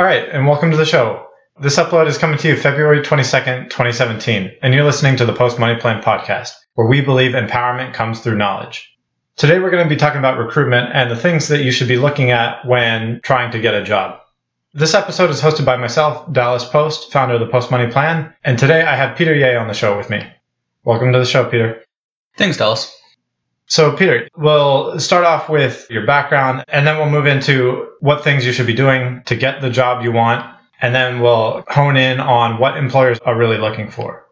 All right, and welcome to the show. This upload is coming to you February 22nd, 2017, and you're listening to the Post Money Plan podcast, where we believe empowerment comes through knowledge. Today, we're going to be talking about recruitment and the things that you should be looking at when trying to get a job. This episode is hosted by myself, Dallas Post, founder of the Post Money Plan, and today I have Peter Ye on the show with me. Welcome to the show, Peter. Thanks, Dallas. So, Peter, we'll start off with your background and then we'll move into what things you should be doing to get the job you want. And then we'll hone in on what employers are really looking for.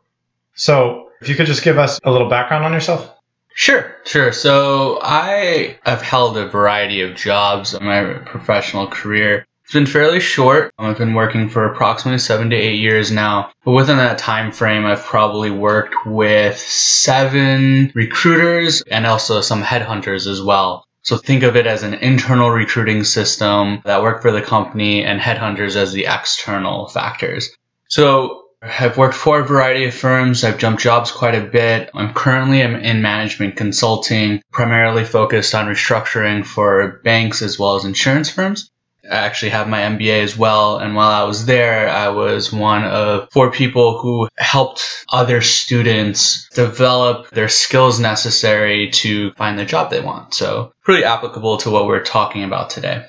So, if you could just give us a little background on yourself. Sure, sure. So, I have held a variety of jobs in my professional career. It's been fairly short. I've been working for approximately seven to eight years now. But within that time frame, I've probably worked with seven recruiters and also some headhunters as well. So think of it as an internal recruiting system that worked for the company and headhunters as the external factors. So I've worked for a variety of firms. I've jumped jobs quite a bit. I'm currently in management consulting, primarily focused on restructuring for banks as well as insurance firms. I actually have my MBA as well. And while I was there, I was one of four people who helped other students develop their skills necessary to find the job they want. So pretty applicable to what we're talking about today.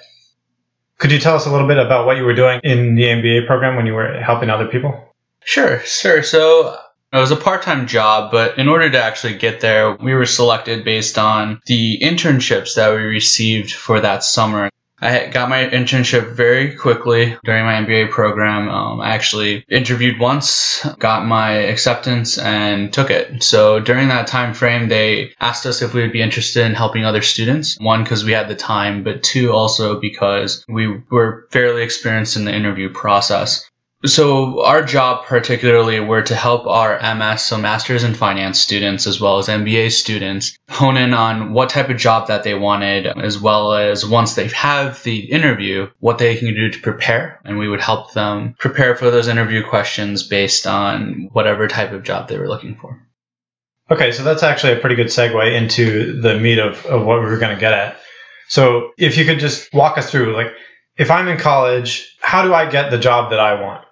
Could you tell us a little bit about what you were doing in the MBA program when you were helping other people? Sure, sure. So it was a part time job, but in order to actually get there, we were selected based on the internships that we received for that summer. I got my internship very quickly during my MBA program. Um, I actually interviewed once, got my acceptance, and took it. So during that time frame, they asked us if we would be interested in helping other students. One, because we had the time, but two, also because we were fairly experienced in the interview process. So our job particularly were to help our MS, so masters in finance students as well as MBA students hone in on what type of job that they wanted, as well as once they have the interview, what they can do to prepare. And we would help them prepare for those interview questions based on whatever type of job they were looking for. Okay, so that's actually a pretty good segue into the meat of, of what we were going to get at. So if you could just walk us through, like, if I'm in college, how do I get the job that I want?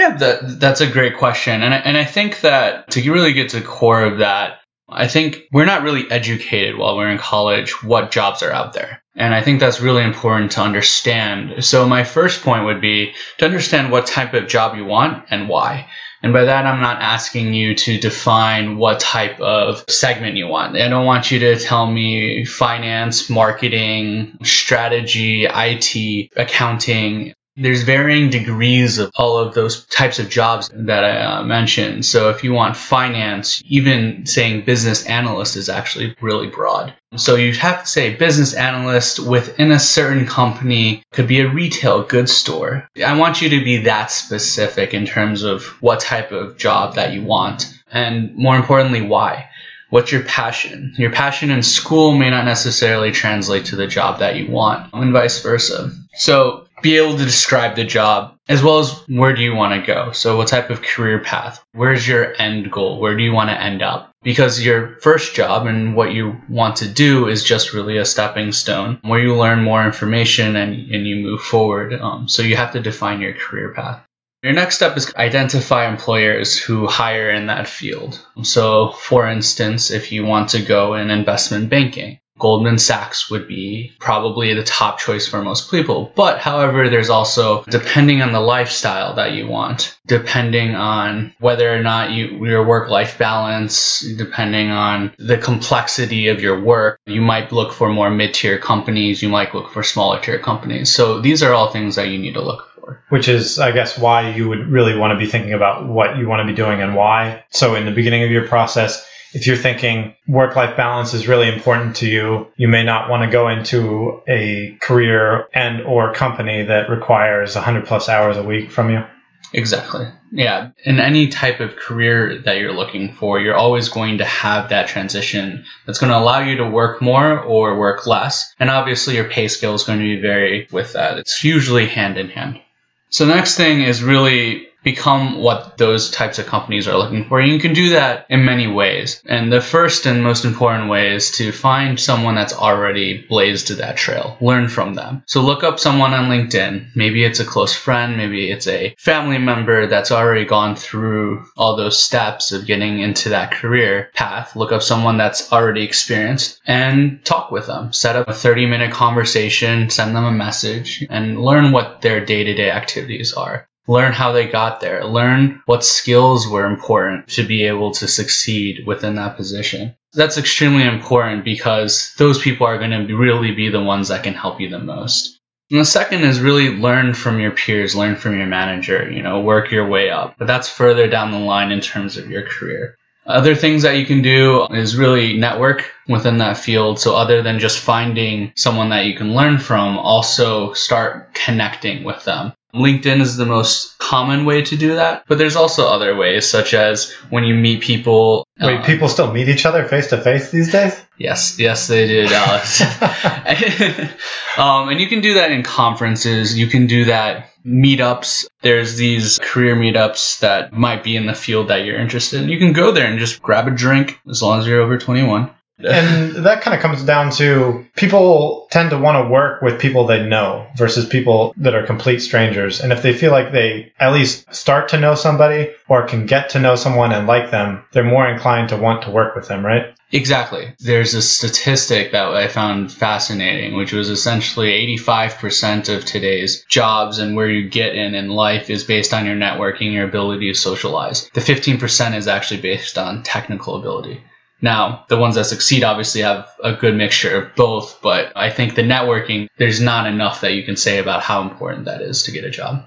Yeah, that, that's a great question. And I, and I think that to really get to the core of that, I think we're not really educated while we're in college what jobs are out there. And I think that's really important to understand. So my first point would be to understand what type of job you want and why. And by that, I'm not asking you to define what type of segment you want. I don't want you to tell me finance, marketing, strategy, IT, accounting there's varying degrees of all of those types of jobs that I uh, mentioned. So if you want finance, even saying business analyst is actually really broad. So you have to say business analyst within a certain company could be a retail goods store. I want you to be that specific in terms of what type of job that you want and more importantly why. What's your passion? Your passion in school may not necessarily translate to the job that you want, and vice versa. So be able to describe the job as well as where do you want to go. So what type of career path? Where's your end goal? Where do you want to end up? Because your first job and what you want to do is just really a stepping stone where you learn more information and, and you move forward. Um, so you have to define your career path. Your next step is identify employers who hire in that field. So, for instance, if you want to go in investment banking, Goldman Sachs would be probably the top choice for most people. But however, there's also depending on the lifestyle that you want, depending on whether or not you your work life balance, depending on the complexity of your work, you might look for more mid tier companies, you might look for smaller tier companies. So these are all things that you need to look for. Which is, I guess, why you would really want to be thinking about what you want to be doing and why. So in the beginning of your process, if you're thinking work life balance is really important to you, you may not want to go into a career and or company that requires 100 plus hours a week from you. Exactly. Yeah. In any type of career that you're looking for, you're always going to have that transition that's going to allow you to work more or work less. And obviously, your pay scale is going to be very with that. It's usually hand in hand. So the next thing is really become what those types of companies are looking for. You can do that in many ways. And the first and most important way is to find someone that's already blazed that trail. Learn from them. So look up someone on LinkedIn. Maybe it's a close friend, maybe it's a family member that's already gone through all those steps of getting into that career path. Look up someone that's already experienced and talk with them. Set up a 30 minute conversation, send them a message, and learn what their day to day activities are learn how they got there, learn what skills were important to be able to succeed within that position. That's extremely important because those people are going to really be the ones that can help you the most. And the second is really learn from your peers, learn from your manager, you know, work your way up. But that's further down the line in terms of your career. Other things that you can do is really network within that field. So other than just finding someone that you can learn from, also start connecting with them. LinkedIn is the most common way to do that, but there's also other ways, such as when you meet people. Wait, um, people still meet each other face to face these days? Yes, yes, they do, Alex. um, and you can do that in conferences. You can do that meetups. There's these career meetups that might be in the field that you're interested in. You can go there and just grab a drink as long as you're over 21 and that kind of comes down to people tend to want to work with people they know versus people that are complete strangers. And if they feel like they at least start to know somebody or can get to know someone and like them, they're more inclined to want to work with them, right? Exactly. There's a statistic that I found fascinating, which was essentially 85% of today's jobs and where you get in in life is based on your networking, your ability to socialize. The 15% is actually based on technical ability. Now, the ones that succeed obviously have a good mixture of both, but I think the networking, there's not enough that you can say about how important that is to get a job.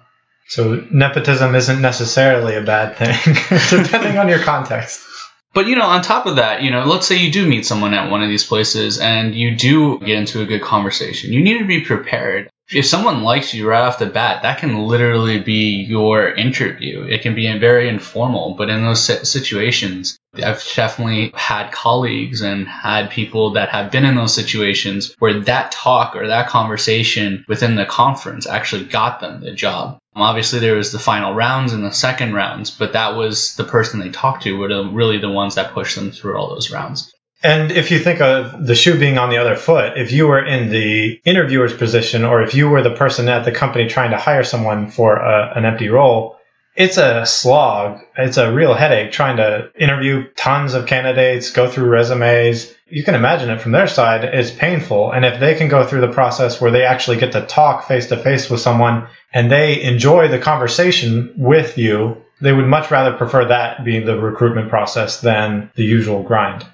So, nepotism isn't necessarily a bad thing, depending on your context. But, you know, on top of that, you know, let's say you do meet someone at one of these places and you do get into a good conversation. You need to be prepared if someone likes you right off the bat, that can literally be your interview. It can be very informal, but in those situations, I've definitely had colleagues and had people that have been in those situations where that talk or that conversation within the conference actually got them the job. Um, obviously, there was the final rounds and the second rounds, but that was the person they talked to were really the ones that pushed them through all those rounds. And if you think of the shoe being on the other foot, if you were in the interviewer's position or if you were the person at the company trying to hire someone for a, an empty role, it's a slog. It's a real headache trying to interview tons of candidates, go through resumes. You can imagine it from their side. It's painful. And if they can go through the process where they actually get to talk face to face with someone and they enjoy the conversation with you, they would much rather prefer that being the recruitment process than the usual grind.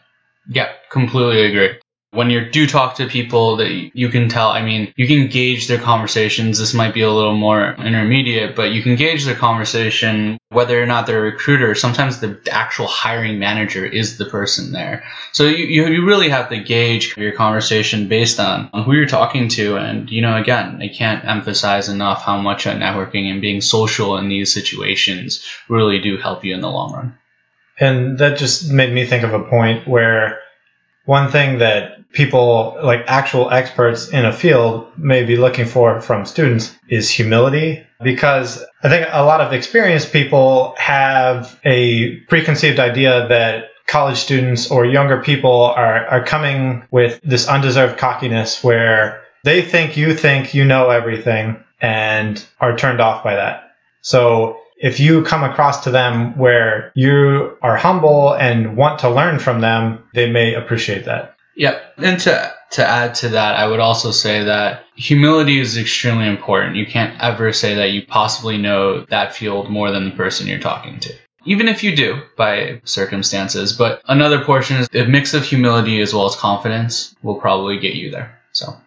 Yeah, completely agree. When you do talk to people that you can tell, I mean, you can gauge their conversations. This might be a little more intermediate, but you can gauge their conversation, whether or not they're a recruiter. Sometimes the actual hiring manager is the person there. So you, you really have to gauge your conversation based on who you're talking to. And, you know, again, I can't emphasize enough how much networking and being social in these situations really do help you in the long run. And that just made me think of a point where one thing that people, like actual experts in a field, may be looking for from students is humility. Because I think a lot of experienced people have a preconceived idea that college students or younger people are, are coming with this undeserved cockiness where they think you think you know everything and are turned off by that. So if you come across to them where you are humble and want to learn from them, they may appreciate that. Yep. And to to add to that, I would also say that humility is extremely important. You can't ever say that you possibly know that field more than the person you're talking to. Even if you do by circumstances. But another portion is a mix of humility as well as confidence will probably get you there. So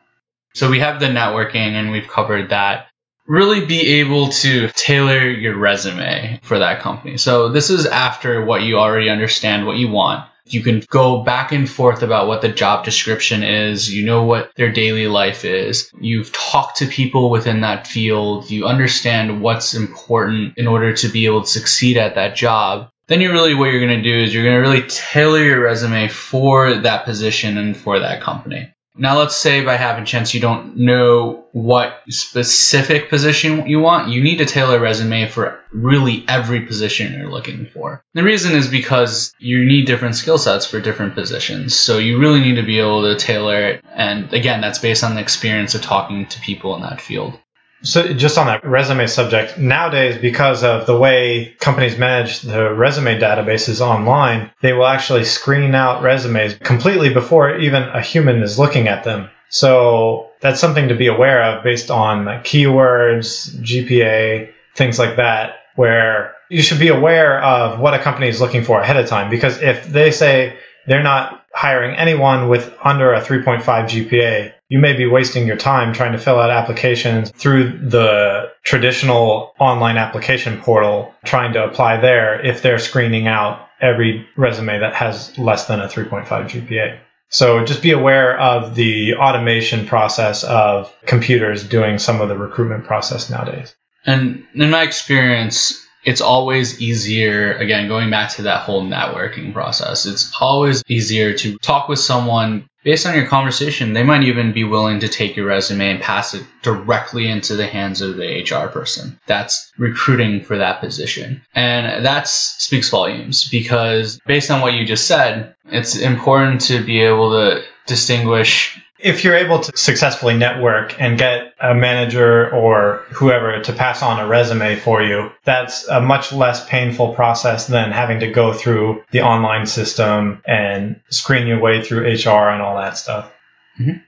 so we have the networking and we've covered that really be able to tailor your resume for that company. So this is after what you already understand what you want. You can go back and forth about what the job description is. You know what their daily life is. You've talked to people within that field. You understand what's important in order to be able to succeed at that job. Then you're really what you're going to do is you're going to really tailor your resume for that position and for that company. Now, let's say by having chance you don't know what specific position you want. You need to tailor a resume for really every position you're looking for. The reason is because you need different skill sets for different positions. So you really need to be able to tailor it. And again, that's based on the experience of talking to people in that field. So, just on that resume subject, nowadays, because of the way companies manage the resume databases online, they will actually screen out resumes completely before even a human is looking at them. So, that's something to be aware of based on like keywords, GPA, things like that, where you should be aware of what a company is looking for ahead of time. Because if they say they're not hiring anyone with under a 3.5 GPA, you may be wasting your time trying to fill out applications through the traditional online application portal, trying to apply there if they're screening out every resume that has less than a 3.5 GPA. So just be aware of the automation process of computers doing some of the recruitment process nowadays. And in my experience, it's always easier, again, going back to that whole networking process, it's always easier to talk with someone, based on your conversation, they might even be willing to take your resume and pass it directly into the hands of the HR person that's recruiting for that position. And that speaks volumes because based on what you just said, it's important to be able to distinguish if you're able to successfully network and get a manager or whoever to pass on a resume for you, that's a much less painful process than having to go through the online system and screen your way through HR and all that stuff. Mm-hmm.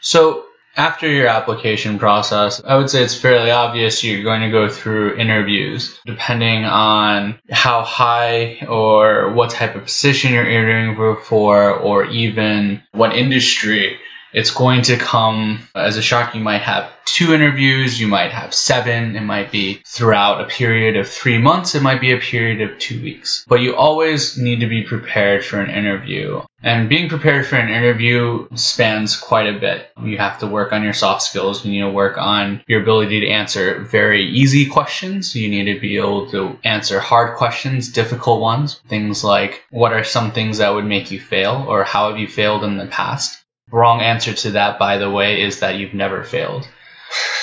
So, after your application process, I would say it's fairly obvious you're going to go through interviews depending on how high or what type of position you're interviewing for, or even what industry it's going to come as a shock. You might have two interviews, you might have seven, it might be throughout a period of three months, it might be a period of two weeks. But you always need to be prepared for an interview. And being prepared for an interview spans quite a bit. You have to work on your soft skills. You need to work on your ability to answer very easy questions. You need to be able to answer hard questions, difficult ones. Things like, what are some things that would make you fail? Or how have you failed in the past? Wrong answer to that, by the way, is that you've never failed.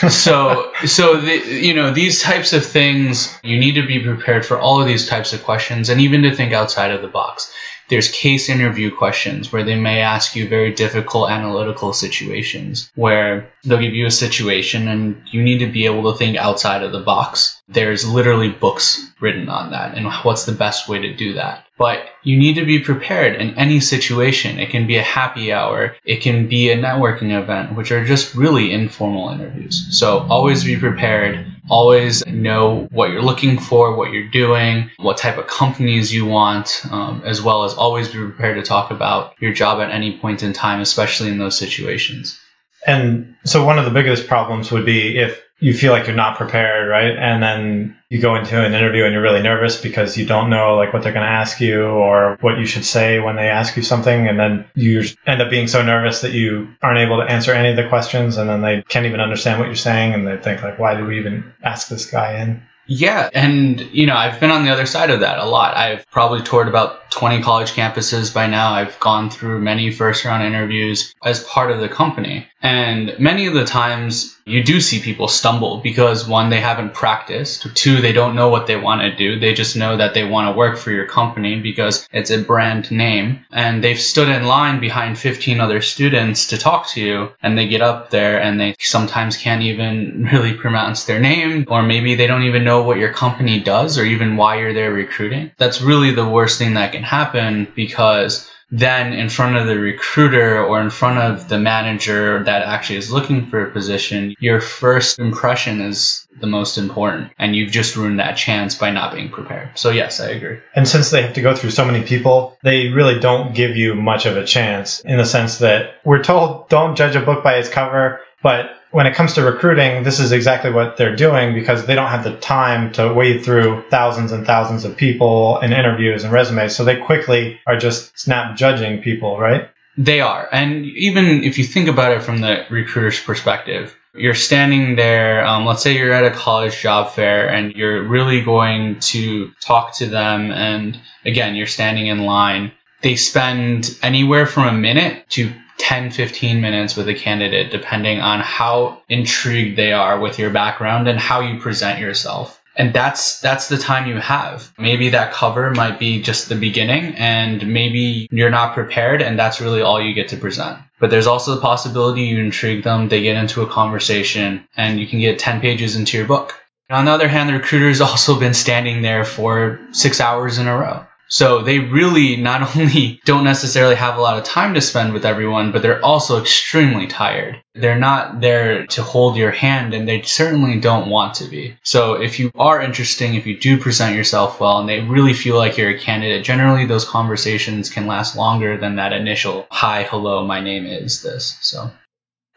so, so the, you know these types of things, you need to be prepared for all of these types of questions, and even to think outside of the box. There's case interview questions where they may ask you very difficult analytical situations where they'll give you a situation and you need to be able to think outside of the box. There's literally books written on that and what's the best way to do that. But you need to be prepared in any situation. It can be a happy hour, it can be a networking event, which are just really informal interviews. So always be prepared. Always know what you're looking for, what you're doing, what type of companies you want, um, as well as always be prepared to talk about your job at any point in time, especially in those situations. And so one of the biggest problems would be if you feel like you're not prepared, right? And then you go into an interview and you're really nervous because you don't know like what they're going to ask you or what you should say when they ask you something. And then you end up being so nervous that you aren't able to answer any of the questions. And then they can't even understand what you're saying. And they think like, why did we even ask this guy in? Yeah, and you know, I've been on the other side of that a lot. I've probably toured about 20 college campuses by now. I've gone through many first round interviews as part of the company. And many of the times you do see people stumble because one, they haven't practiced. Two, they don't know what they want to do. They just know that they want to work for your company because it's a brand name. And they've stood in line behind 15 other students to talk to you. And they get up there and they sometimes can't even really pronounce their name. Or maybe they don't even know what your company does or even why you're there recruiting. That's really the worst thing that can happen because then in front of the recruiter or in front of the manager that actually is looking for a position, your first impression is the most important. And you've just ruined that chance by not being prepared. So, yes, I agree. And since they have to go through so many people, they really don't give you much of a chance in the sense that we're told don't judge a book by its cover, but when it comes to recruiting, this is exactly what they're doing because they don't have the time to wade through thousands and thousands of people and interviews and resumes. So they quickly are just snap judging people, right? They are. And even if you think about it from the recruiter's perspective, you're standing there, um, let's say you're at a college job fair and you're really going to talk to them. And again, you're standing in line. They spend anywhere from a minute to 10, 15 minutes with a candidate, depending on how intrigued they are with your background and how you present yourself. And that's that's the time you have. Maybe that cover might be just the beginning and maybe you're not prepared and that's really all you get to present. But there's also the possibility you intrigue them, they get into a conversation and you can get 10 pages into your book. On the other hand, the recruiter's also been standing there for 6 hours in a row. So they really not only don't necessarily have a lot of time to spend with everyone, but they're also extremely tired. They're not there to hold your hand and they certainly don't want to be. So if you are interesting, if you do present yourself well and they really feel like you're a candidate, generally those conversations can last longer than that initial hi, hello, my name is this. So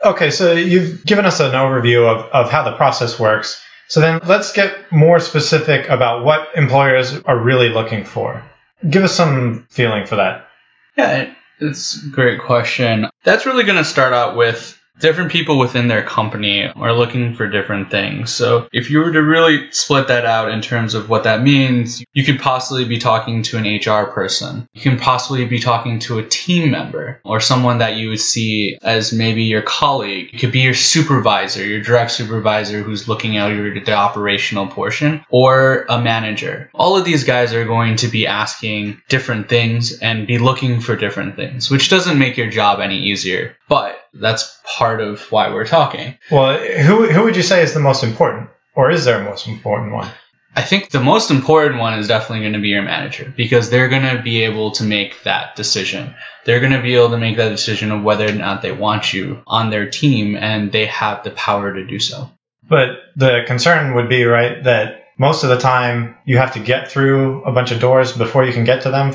Okay, so you've given us an overview of, of how the process works. So then let's get more specific about what employers are really looking for. Give us some feeling for that. Yeah, it's a great question. That's really going to start out with different people within their company are looking for different things. So if you were to really split that out in terms of what that means, you could possibly be talking to an HR person. You can possibly be talking to a team member or someone that you would see as maybe your colleague. It could be your supervisor, your direct supervisor who's looking out your the operational portion or a manager. All of these guys are going to be asking different things and be looking for different things, which doesn't make your job any easier. But that's part of why we're talking. Well, who, who would you say is the most important? Or is there a most important one? I think the most important one is definitely going to be your manager because they're going to be able to make that decision. They're going to be able to make that decision of whether or not they want you on their team and they have the power to do so. But the concern would be, right, that most of the time you have to get through a bunch of doors before you can get to them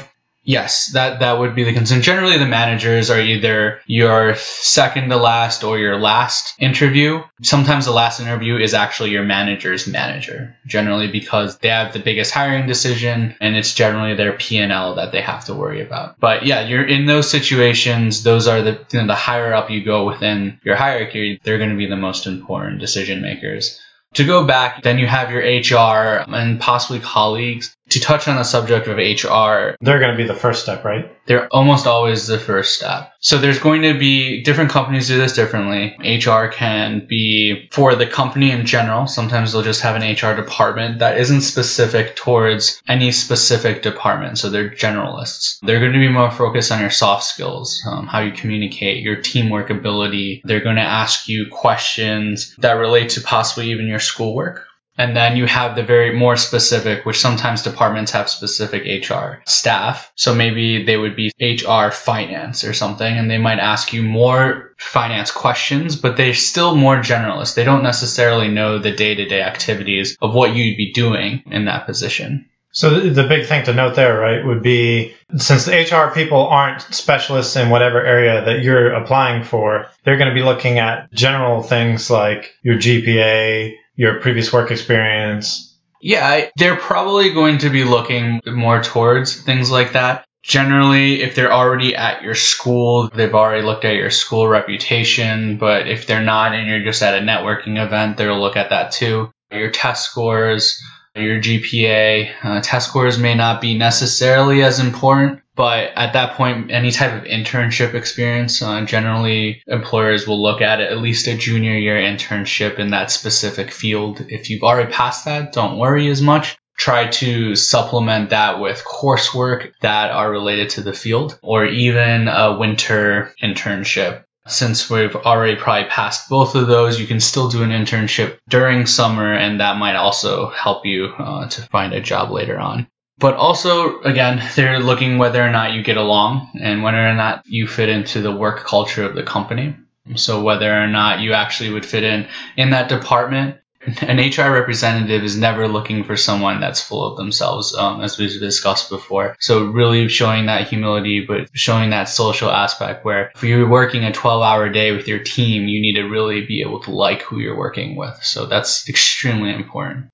Yes, that that would be the concern. Generally, the managers are either your second to last or your last interview. Sometimes the last interview is actually your manager's manager, generally because they have the biggest hiring decision and it's generally their P&L that they have to worry about. But yeah, you're in those situations, those are the you know, the higher up you go within your hierarchy, they're going to be the most important decision makers. To go back, then you have your HR and possibly colleagues to touch on the subject of HR, they're going to be the first step, right? They're almost always the first step. So there's going to be different companies do this differently. HR can be for the company in general. Sometimes they'll just have an HR department that isn't specific towards any specific department. So they're generalists. They're going to be more focused on your soft skills, um, how you communicate, your teamwork ability. They're going to ask you questions that relate to possibly even your schoolwork and then you have the very more specific, which sometimes departments have specific HR staff. So maybe they would be HR finance or something, and they might ask you more finance questions, but they're still more generalist. They don't necessarily know the day to day activities of what you'd be doing in that position. So the big thing to note there, right, would be since the HR people aren't specialists in whatever area that you're applying for, they're going to be looking at general things like your GPA, your previous work experience? Yeah, they're probably going to be looking more towards things like that. Generally, if they're already at your school, they've already looked at your school reputation. But if they're not and you're just at a networking event, they'll look at that too. Your test scores, your GPA. Uh, test scores may not be necessarily as important, but at that point, any type of internship experience, uh, generally employers will look at it, at least a junior year internship in that specific field. If you've already passed that, don't worry as much. Try to supplement that with coursework that are related to the field or even a winter internship since we've already probably passed both of those, you can still do an internship during summer, and that might also help you uh, to find a job later on. But also, again, they're looking whether or not you get along and whether or not you fit into the work culture of the company. So whether or not you actually would fit in in that department. An HR representative is never looking for someone that's full of themselves, um, as we've discussed before. So really showing that humility, but showing that social aspect where if you're working a 12 hour day with your team, you need to really be able to like who you're working with. So that's extremely important.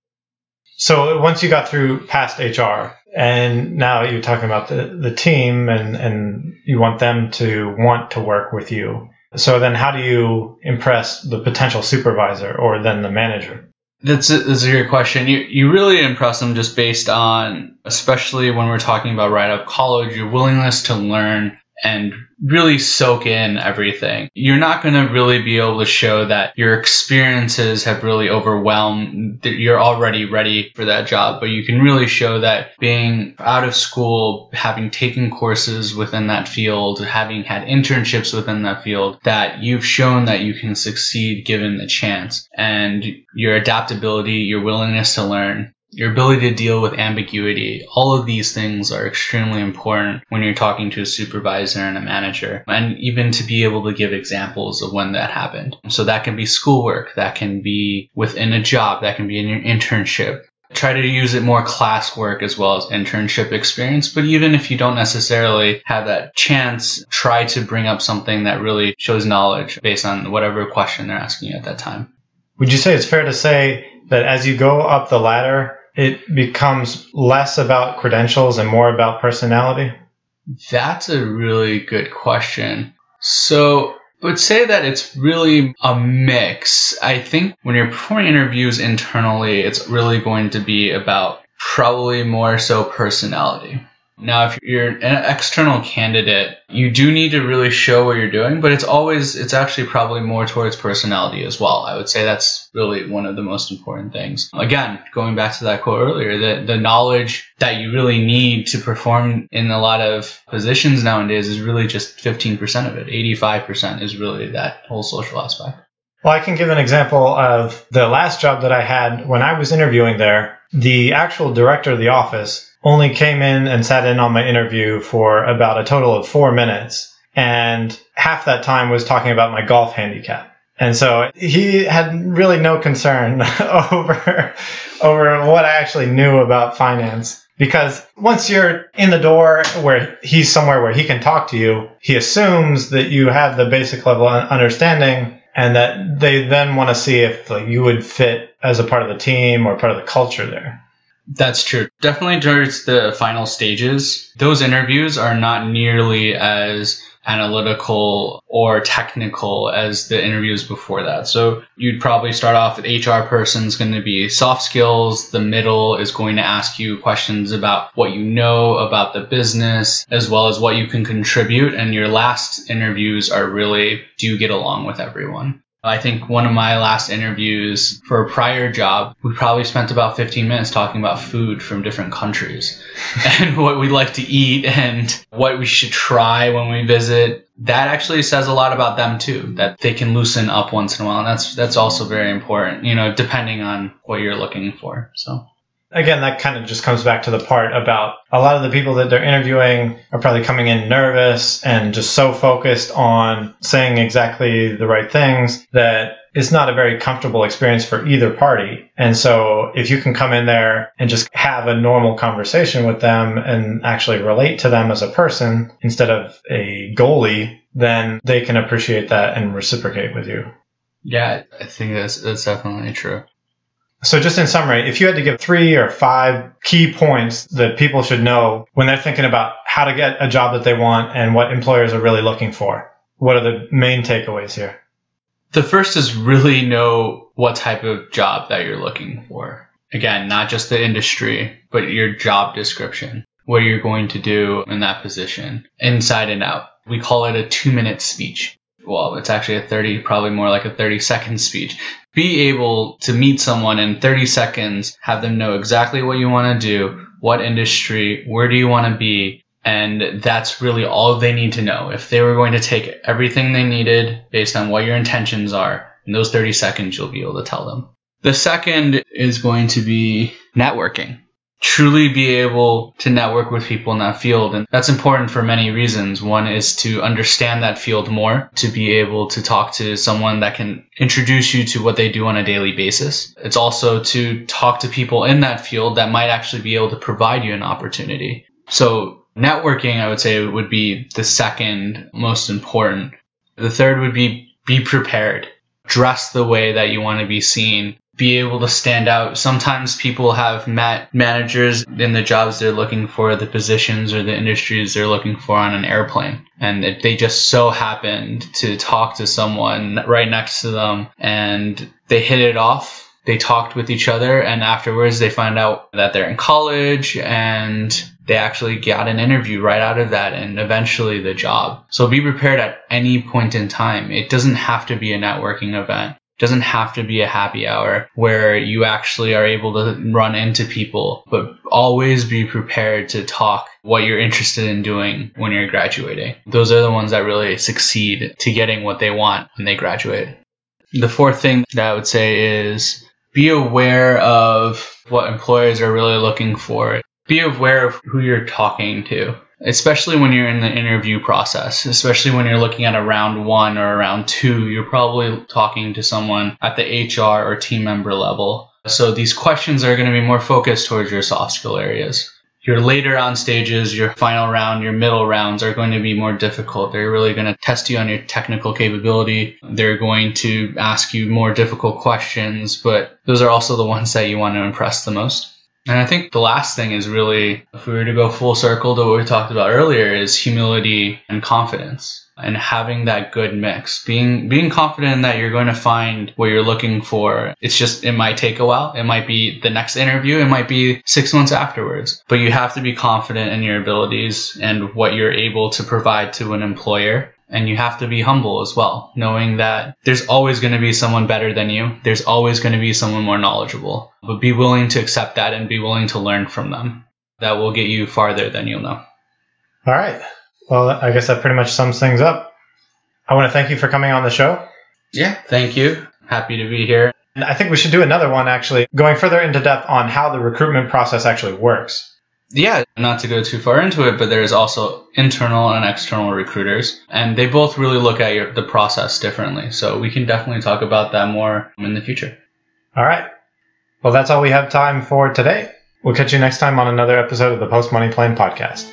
So once you got through past HR and now you're talking about the, the team and, and you want them to want to work with you. So then how do you impress the potential supervisor or then the manager? That's a, that's a great question. You, you really impress them just based on, especially when we're talking about right out of college, your willingness to learn and really soak in everything. You're not going to really be able to show that your experiences have really overwhelmed, that you're already ready for that job, but you can really show that being out of school, having taken courses within that field, having had internships within that field, that you've shown that you can succeed given the chance and your adaptability, your willingness to learn your ability to deal with ambiguity, all of these things are extremely important when you're talking to a supervisor and a manager, and even to be able to give examples of when that happened. So that can be schoolwork, that can be within a job, that can be in your internship. Try to use it more classwork as well as internship experience. But even if you don't necessarily have that chance, try to bring up something that really shows knowledge based on whatever question they're asking you at that time. Would you say it's fair to say that as you go up the ladder, it becomes less about credentials and more about personality? That's a really good question. So I would say that it's really a mix. I think when you're performing interviews internally, it's really going to be about probably more so personality. Now, if you're an external candidate, you do need to really show what you're doing, but it's always, it's actually probably more towards personality as well. I would say that's really one of the most important things. Again, going back to that quote earlier, the, the knowledge that you really need to perform in a lot of positions nowadays is really just 15% of it. 85% is really that whole social aspect. Well, I can give an example of the last job that I had when I was interviewing there. The actual director of the office only came in and sat in on my interview for about a total of four minutes. And half that time was talking about my golf handicap. And so he had really no concern over, over what I actually knew about finance. Because once you're in the door where he's somewhere where he can talk to you, he assumes that you have the basic level of understanding and that they then want to see if like, you would fit as a part of the team or part of the culture there. That's true. Definitely towards the final stages, those interviews are not nearly as analytical or technical as the interviews before that. So you'd probably start off with HR person's going to be soft skills. The middle is going to ask you questions about what you know about the business as well as what you can contribute. And your last interviews are really do you get along with everyone? I think one of my last interviews for a prior job, we probably spent about 15 minutes talking about food from different countries and what we like to eat and what we should try when we visit. That actually says a lot about them too, that they can loosen up once in a while. And that's, that's also very important, you know, depending on what you're looking for. So again, that kind of just comes back to the part about a lot of the people that they're interviewing are probably coming in nervous and just so focused on saying exactly the right things that it's not a very comfortable experience for either party. And so if you can come in there and just have a normal conversation with them and actually relate to them as a person instead of a goalie, then they can appreciate that and reciprocate with you. Yeah, I think that's that's definitely true. So, just in summary, if you had to give three or five key points that people should know when they're thinking about how to get a job that they want and what employers are really looking for, what are the main takeaways here? The first is really know what type of job that you're looking for. Again, not just the industry, but your job description, what you're going to do in that position, inside and out. We call it a two minute speech well, it's actually a 30, probably more like a 30 second speech. Be able to meet someone in 30 seconds, have them know exactly what you want to do, what industry, where do you want to be, and that's really all they need to know. If they were going to take everything they needed based on what your intentions are, in those 30 seconds, you'll be able to tell them. The second is going to be networking truly be able to network with people in that field. And that's important for many reasons. One is to understand that field more, to be able to talk to someone that can introduce you to what they do on a daily basis. It's also to talk to people in that field that might actually be able to provide you an opportunity. So networking, I would say would be the second most important. The third would be be prepared. Dress the way that you want to be seen be able to stand out. Sometimes people have met managers in the jobs they're looking for, the positions or the industries they're looking for on an airplane. And if they just so happened to talk to someone right next to them and they hit it off. They talked with each other and afterwards they find out that they're in college and they actually got an interview right out of that and eventually the job. So be prepared at any point in time. It doesn't have to be a networking event. Doesn't have to be a happy hour where you actually are able to run into people, but always be prepared to talk what you're interested in doing when you're graduating. Those are the ones that really succeed to getting what they want when they graduate. The fourth thing that I would say is be aware of what employers are really looking for be aware of who you're talking to, especially when you're in the interview process, especially when you're looking at a round one or a round two, you're probably talking to someone at the HR or team member level. So these questions are going to be more focused towards your soft skill areas. Your later on stages, your final round, your middle rounds are going to be more difficult. They're really going to test you on your technical capability. They're going to ask you more difficult questions, but those are also the ones that you want to impress the most. And I think the last thing is really, if we were to go full circle to what we talked about earlier, is humility and confidence and having that good mix. Being being confident that you're going to find what you're looking for. It's just it might take a while. It might be the next interview. It might be six months afterwards. But you have to be confident in your abilities and what you're able to provide to an employer and you have to be humble as well, knowing that there's always going to be someone better than you. There's always going to be someone more knowledgeable. But be willing to accept that and be willing to learn from them. That will get you farther than you'll know. All right. Well, I guess that pretty much sums things up. I want to thank you for coming on the show. Yeah, thank you. Happy to be here. And I think we should do another one actually, going further into depth on how the recruitment process actually works yeah, not to go too far into it, but there's also internal and external recruiters, and they both really look at your, the process differently. So we can definitely talk about that more in the future. All right. Well, that's all we have time for today. We'll catch you next time on another episode of the Post Money Plan podcast.